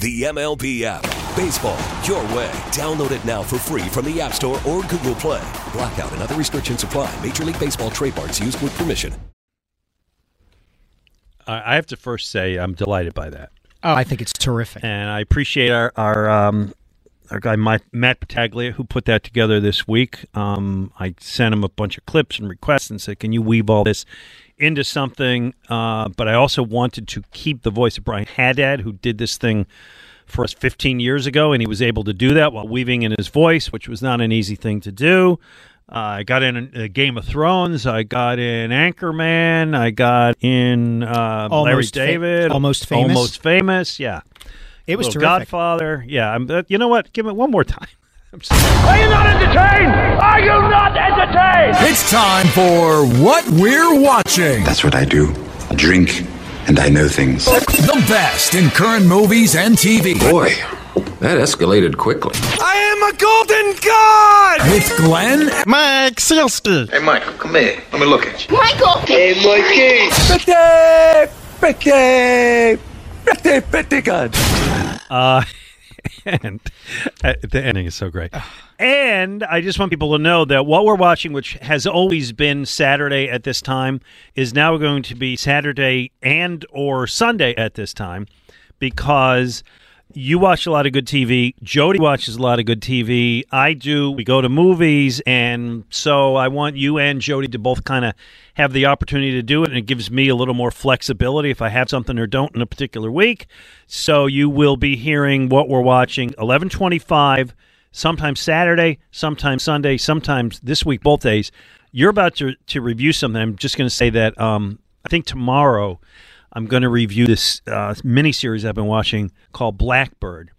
The MLB app. Baseball, your way. Download it now for free from the App Store or Google Play. Blackout and other restrictions apply. Major League Baseball trademarks used with permission. I I have to first say I'm delighted by that, Oh, I think it's terrific. and I appreciate our our um, our guy Matt Pataglia who put that together this week. Um, I sent him a bunch of clips and requests and said, "Can you weave all this into something?" Uh, but I also wanted to keep the voice of Brian Haddad, who did this thing for us 15 years ago, and he was able to do that while weaving in his voice, which was not an easy thing to do. Uh, I got in uh, Game of Thrones. I got in Anchorman. I got in uh, Larry Almost fa- David. Almost Famous. Almost famous. Yeah. It was terrific. Godfather. Yeah. I'm, uh, you know what? Give it one more time. I'm sorry. Are you not entertained? Are you not entertained? It's time for What We're Watching. That's what I do. I drink and I know things. The best in current movies and TV. Boy, that escalated quickly. I am a golden god! With Glenn Mike Sielski. Hey, Michael, come here. Let me look at you. Michael! Hey, Mikey! Pretty, pretty, pretty, pretty good. Uh, and uh, the ending is so great. And I just want people to know that what we're watching, which has always been Saturday at this time, is now going to be Saturday and or Sunday at this time because you watch a lot of good TV. Jody watches a lot of good TV. I do. We go to movies, and so I want you and Jody to both kind of have the opportunity to do it, and it gives me a little more flexibility if I have something or don't in a particular week. So you will be hearing what we're watching eleven twenty-five, sometimes Saturday, sometimes Sunday, sometimes this week, both days. You're about to to review something. I'm just going to say that um, I think tomorrow. I'm going to review this uh, miniseries I've been watching called Blackbird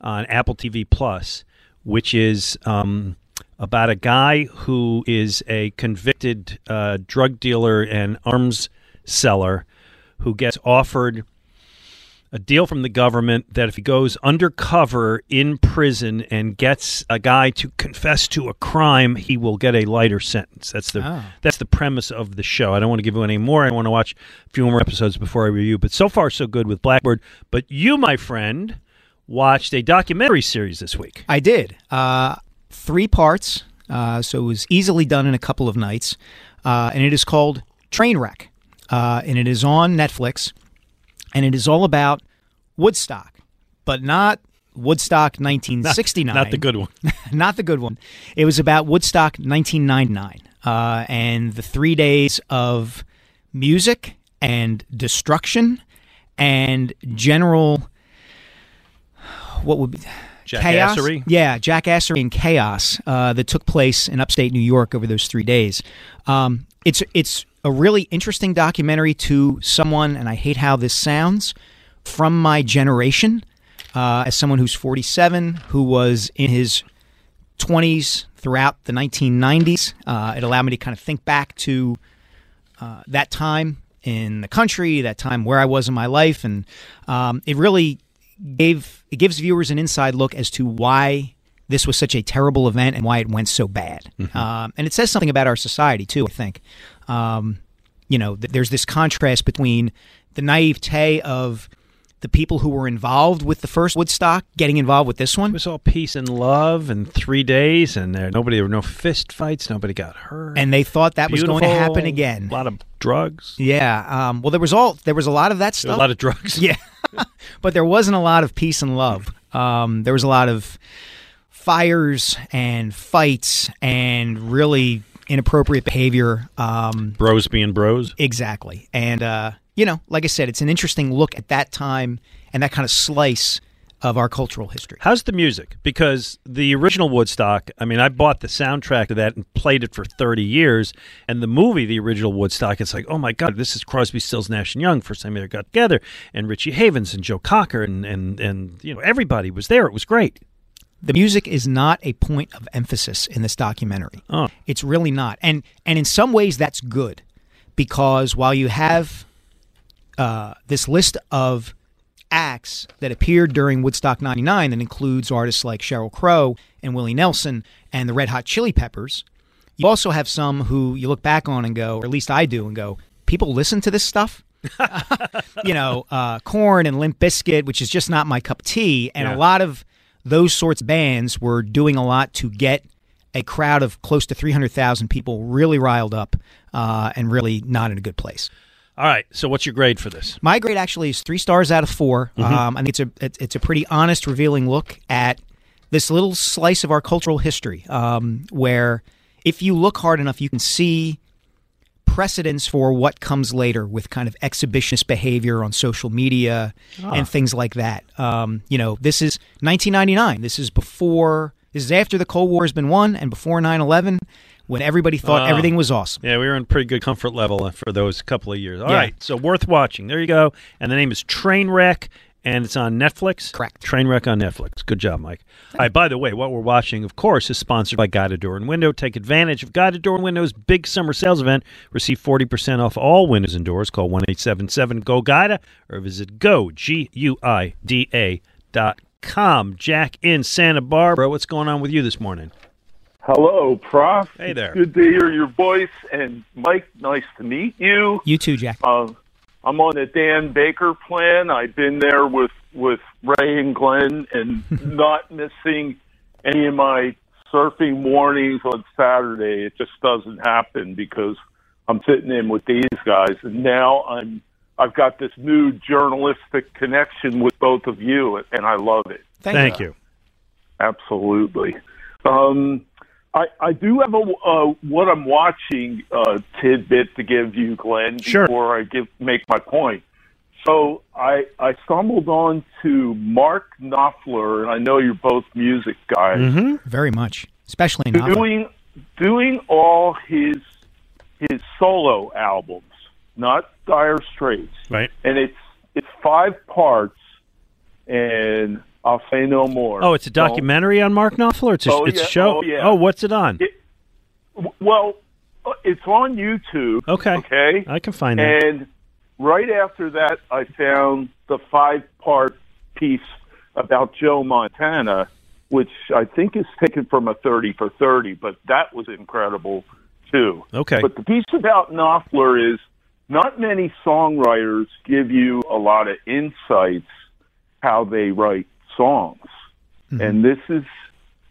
on Apple TV Plus, which is um, about a guy who is a convicted uh, drug dealer and arms seller who gets offered a deal from the government that if he goes undercover in prison and gets a guy to confess to a crime, he will get a lighter sentence. That's the Oh. that's the premise of the show. I don't want to give you any more. I want to watch a few more episodes before I review. But so far, so good with Blackbird. But you, my friend, watched a documentary series this week. I did. Uh, three parts, uh, so it was easily done in a couple of nights. Uh, and it is called Trainwreck. Uh, and it is on Netflix. And it is all about Woodstock, but not Woodstock 1969. Not the good one. not the good one. It was about Woodstock 1999 uh, and the three days of music and destruction and general. What would be chaos? Jackassery? Yeah, jackassery and chaos uh, that took place in upstate New York over those three days. Um, it's it's a really interesting documentary to someone, and I hate how this sounds, from my generation. Uh, as someone who's 47, who was in his 20s throughout the 1990s, uh, it allowed me to kind of think back to uh, that time in the country, that time where I was in my life, and um, it really gave it gives viewers an inside look as to why this was such a terrible event and why it went so bad. Um, and it says something about our society too. I think, um, you know, th- there's this contrast between the naivete of the people who were involved with the first Woodstock getting involved with this one. It was all peace and love and three days, and there nobody there were no fist fights. Nobody got hurt. and they thought that was going to happen again. A lot of drugs. Yeah. Um, well, there was all there was a lot of that stuff. a lot of drugs. yeah, but there wasn't a lot of peace and love. Um, there was a lot of fires and fights and really inappropriate behavior. Um, Bros being bros. exactly. And, uh, you know, like I said, it's an interesting look at that time and that kind of slice of our cultural history. How's the music? Because the original Woodstock, I mean, I bought the soundtrack to that and played it for 30 years. And the movie, the original Woodstock, it's like, oh my God, this is Crosby, Stills, Nash and Young, first time they ever got together, and Richie Havens and Joe Cocker, and, and, and you know, everybody was there. It was great. The music is not a point of emphasis in this documentary. Oh. It's really not. And and in some ways that's good because while you have uh, this list of acts that appeared during Woodstock 99 that includes artists like Sheryl Crow and Willie Nelson and the Red Hot Chili Peppers, you also have some who you look back on and go, or at least I do, and go, people listen to this stuff? you know, uh, Korn and Limp Bizkit, which is just not my cup of tea. And Yeah. a lot of those sorts of bands were doing a lot to get a crowd of close to 300,000 people really riled up uh, and really not in a good place. All right. So, what's your grade for this? My grade actually is three stars out of 4 Um, I think it's a it's, it's a pretty honest, revealing look at this little slice of our cultural history, um, where if you look hard enough, you can see precedents for what comes later with kind of exhibitionist behavior on social media and things like that. Um, you know, this is 1999. This is before. This is after the Cold War has been won and before 9/11, when everybody thought Ah. everything was awesome. Yeah, we were in pretty good comfort level for those couple of years. All Yeah. right, so worth watching. There you go. And the name is Trainwreck, and it's on Netflix. Correct. Trainwreck on Netflix. Good job, Mike. All right, by the way, what we're watching, of course, is sponsored by Guida Door and Window. Take advantage of Guida Door and Window's big summer sales event. Receive 40% off all windows and doors. Call 1 877 GO GUIDA or visit go, G U I D A dot com. Jack in Santa Barbara. What's going on with you this morning? Hello, Prof. Hey there. It's good to hear your voice. And Mike, nice to meet you. You too, Jack. Uh, I'm on the Dan Baker plan. I've been there with, with Ray and Glenn and not missing any of my surfing mornings on Saturday. It just doesn't happen because I'm sitting in with these guys. And now I'm, I've got this new journalistic connection with both of you, and I love it. Thank you. Absolutely. Um, I, I do have a uh, what I'm watching uh, tidbit to give you, Glenn, Sure. before I give make my point. So I I stumbled on to Mark Knopfler, and I know you're both music guys, Mm-hmm. Very much, especially in Knopfler. doing doing all his his solo albums, not Dire Straits, Right. and it's it's five parts, and I'll say no more. Oh, it's a documentary on Mark Knopfler. It's a, Oh, it's a show. Oh, yeah. Oh, what's it on? It- Well, uh, it's on YouTube. Okay. Okay. I can find it. And right after that, I found the five-part piece about Joe Montana, which I think is taken from a 30 for 30, but that was incredible too. Okay. But the piece about Knopfler is not many songwriters give you a lot of insights how they write songs, Mm-hmm. and this is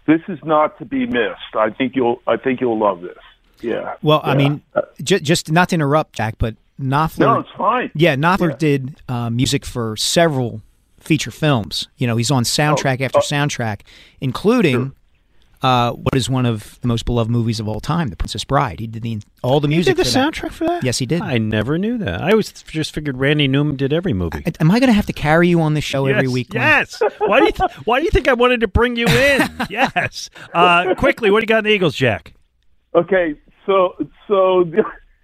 this is not to be missed. I think you'll I think you'll love this. Yeah. Well, I mean, j- just not to interrupt, Jack, but Knopfler. no, it's fine. yeah, Knopfler Yeah. did uh, music for several feature films. You know, he's on soundtrack Oh, after soundtrack, including uh, what is one of the most beloved movies of all time, The Princess Bride. He did the all the He music. did the for that. soundtrack for that? Yes, he did. I never knew that. I always just figured Randy Newman did every movie. Am I going to have to carry you on this show every yes, week? Glenn? Yes. Why do you th- Why do you think I wanted to bring you in? yes. Uh, quickly, what do you got in the Eagles, Jack? Okay, so so the,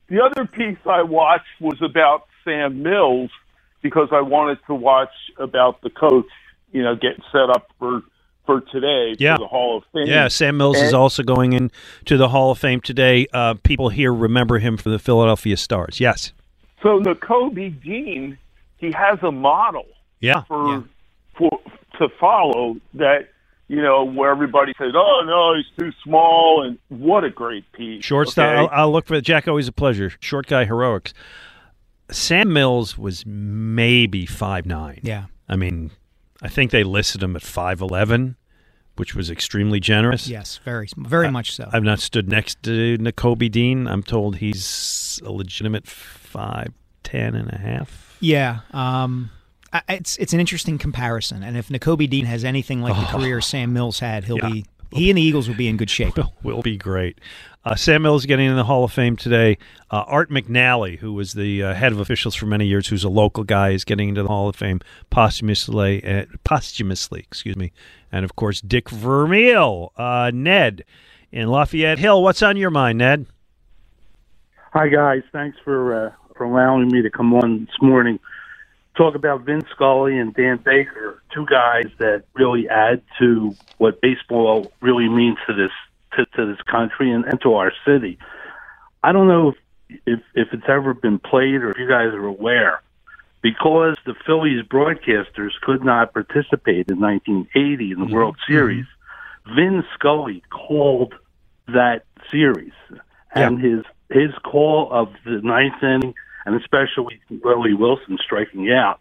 the other piece I watched was about Sam Mills because I wanted to watch about the coach, you know, getting set up for for today Yeah. for the Hall of Fame. Yeah, Sam Mills is also going in to the Hall of Fame today. Uh, people here remember him for the Philadelphia Stars. Yes. So Nakobe Dean, he has a model Yeah. for Yeah. for to follow that. You know, where everybody says, "Oh no, he's too small," and what a great piece. Shortstop. okay? I'll, I'll look for Jack. Always a pleasure. Short guy heroics. Sam Mills was maybe five nine. Yeah. I mean, I think they listed him at five eleven, which was extremely generous. Yes, very, very much so. I've not stood next to Nakobe Dean. I'm told he's a legitimate five ten and a half. yeah. Um, I- It's it's an interesting comparison, and if Nakobe Dean has anything like the career Sam Mills had, he'll Yeah. be he and the Eagles will be in good shape. will be great. Uh, Sam Mills getting in the Hall of Fame today. Uh, Art McNally, who was the uh, head of officials for many years, who's a local guy, is getting into the Hall of Fame posthumously. Uh, posthumously, excuse me. And of course, Dick Vermeil, uh, Ned in Lafayette Hill. What's on your mind, Ned? Hi guys, thanks for uh, for allowing me to come on this morning. Talk about Vince Scully and Dan Baker, two guys that really add to what baseball really means to this to, to this country and, and to our city. I don't know if, if if it's ever been played or if you guys are aware, because the Phillies broadcasters could not participate in 1980 in the mm-hmm. World Series. Mm-hmm. Vin Scully called that series, and his his call of the ninth inning, and especially Willie Wilson striking out,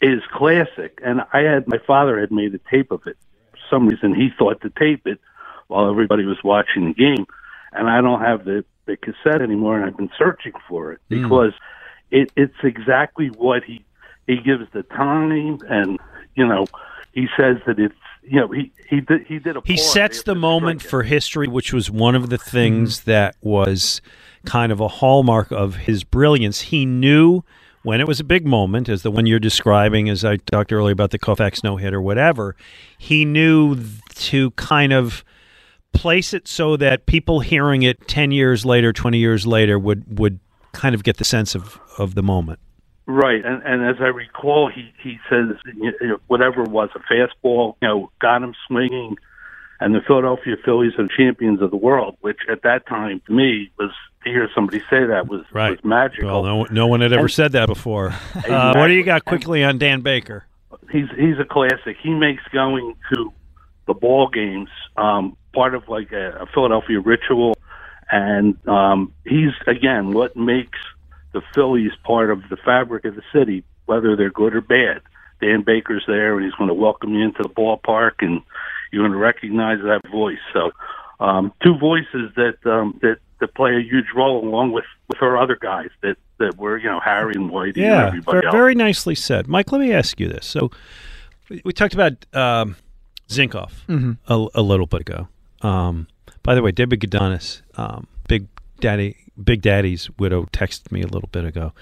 is classic. And I had my father had made a tape of it. For some reason, he thought to tape it while everybody was watching the game, and I don't have the the cassette anymore, and I've been searching for it because it, it's exactly what he he gives the time, and you know, he says that it's you know he he did he did a He sets the moment for history, which was one of the things Mm-hmm. that was kind of a hallmark of his brilliance. He knew when it was a big moment, as the one you're describing, as I talked earlier about the Koufax no hit or whatever, he knew to kind of place it so that people hearing it 10 years later, 20 years later would, would kind of get the sense of, of the moment. Right, and and as I recall, he he says you know, whatever it was a fastball, you know, got him swinging, and the Philadelphia Phillies are champions of the world, which at that time to me was to hear somebody say that was right. was magical. Well, no, no one had ever And- said that before. Uh, what do you got quickly on Dan Baker? he's he's a classic. He makes going to the ball games um, part of like a, a Philadelphia ritual, and um, he's again what makes the Phillies part of the fabric of the city, whether they're good or bad. Dan Baker's there, and he's going to welcome you into the ballpark, and you're going to recognize that voice. So, um, two voices that um, that that play a huge role, along with with our other guys that that were you know Harry and Whitey and Yeah, everybody ver- else. very nicely said. Mike, let me ask you this. So we, we talked about um, Zinkoff Mhm. a, a little bit ago. Um, by the way, Debbie Godonis, um, Big Daddy, Big Daddy's widow, texted me a little bit ago,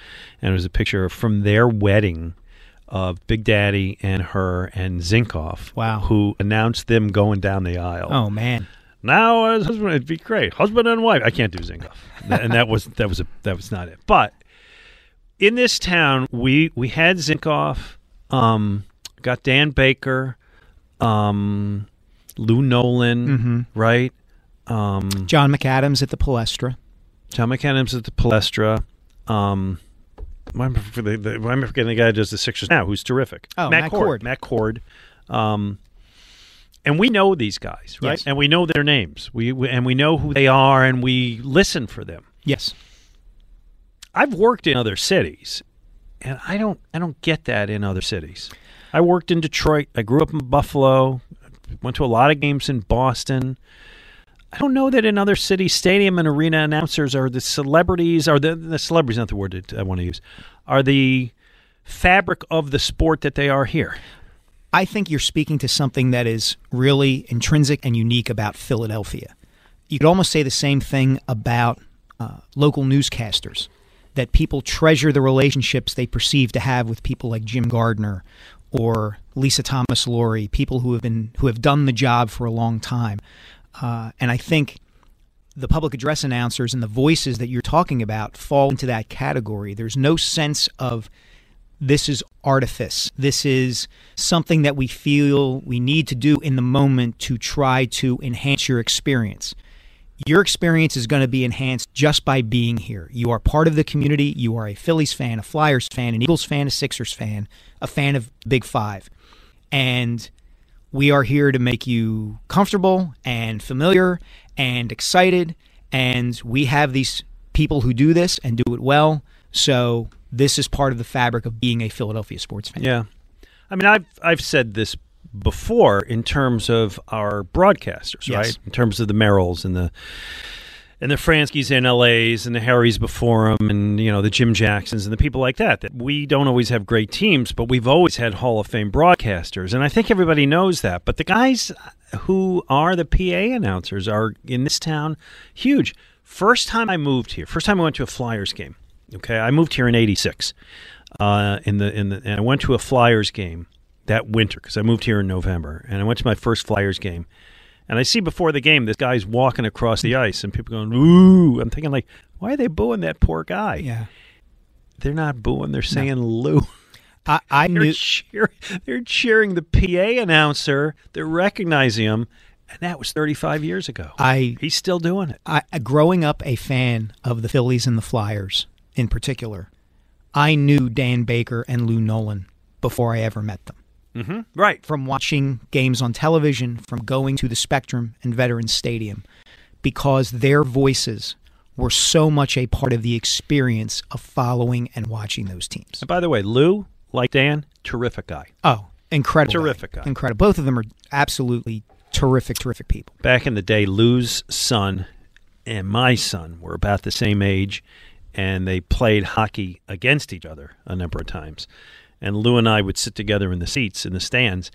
and it was a picture from their wedding of Big Daddy and her and Zinkoff. Wow. who announced them going down the aisle. Oh man, Now, as husband, it'd be great, husband and wife. I can't do Zinkoff, and that was that was a that was not it. But in this town, we we had Zinkoff, um, got Dan Baker, um, Lou Nolan, Mhm. right? Um, John McAdams at the Palestra. John McAdams at the Palestra. Um, why am I forgetting the, why am forgetting the guy who does the Sixers now, who's terrific? Oh, Matt Cord. Matt Cord. Um, and we know these guys, right? Yes. And we know their names. We, we and we know who they are, and we listen for them. Yes. I've worked in other cities, and I don't I don't get that in other cities. I worked in Detroit. I grew up in Buffalo. Went to a lot of games in Boston. I don't know that in other cities, stadium and arena announcers are the celebrities. Are the the celebrities not the word that I want to use? Are the fabric of the sport that they are here? I think you're speaking to something that is really intrinsic and unique about Philadelphia. You could almost say the same thing about uh, local newscasters, that people treasure the relationships they perceive to have with people like Jim Gardner or Lisa Thomas Laurie, people who have been who have done the job for a long time. Uh, and I think the public address announcers and the voices that you're talking about fall into that category. There's no sense of this is artifice. This is something that we feel we need to do in the moment to try to enhance your experience. Your experience is going to be enhanced just by being here. You are part of the community. You are a Phillies fan, a Flyers fan, an Eagles fan, a Sixers fan, a fan of Big Five. And we are here to make you comfortable and familiar and excited. And we have these people who do this and do it well. So this is part of the fabric of being a Philadelphia sports fan. Yeah, I mean, I've I've said this before in terms of our broadcasters, Yes. right? In terms of the Merrills and the and the Franskis and LAs and the Harrys before them and you know the Jim Jacksons and the people like that that we don't always have great teams but we've always had Hall of Fame broadcasters and I think everybody knows that but the guys who are the PA announcers are in this town huge first time I moved here first time I went to a Flyers game okay I moved here in 86 uh, in the in the and I went to a Flyers game that winter because I moved here in November and I went to my first Flyers game and I see before the game this guy's walking across the ice and people going, ooh. I'm thinking, like, why are they booing that poor guy? Yeah. They're not booing, they're saying no. Lou. I, I they're knew. Cheering, they're cheering the PA announcer, they're recognizing him. And that was 35 years ago. I He's still doing it. I, growing up a fan of the Phillies and the Flyers in particular, I knew Dan Baker and Lou Nolan before I ever met them. Mm-hmm. Right. From watching games on television, from going to the Spectrum and Veterans Stadium, because their voices were so much a part of the experience of following and watching those teams. And by the way, Lou, like Dan, terrific guy. Oh, incredible. Terrific guy. Incredible. Both of them are absolutely terrific, terrific people. Back in the day, Lou's son and my son were about the same age, and they played hockey against each other a number of times and Lou and I would sit together in the seats in the stands,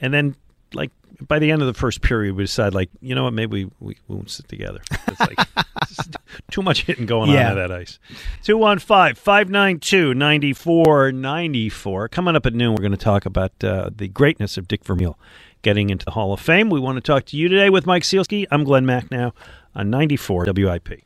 and then like by the end of the first period, we decide like you know what maybe we, we won't sit together. It's like too much hitting going yeah. on at that ice. 215-592-9494. Coming up at noon, we're going to talk about uh, the greatness of Dick Vermeil getting into the Hall of Fame. We want to talk to you today with Mike Sielski. I'm Glen Macnow on 94 WIP.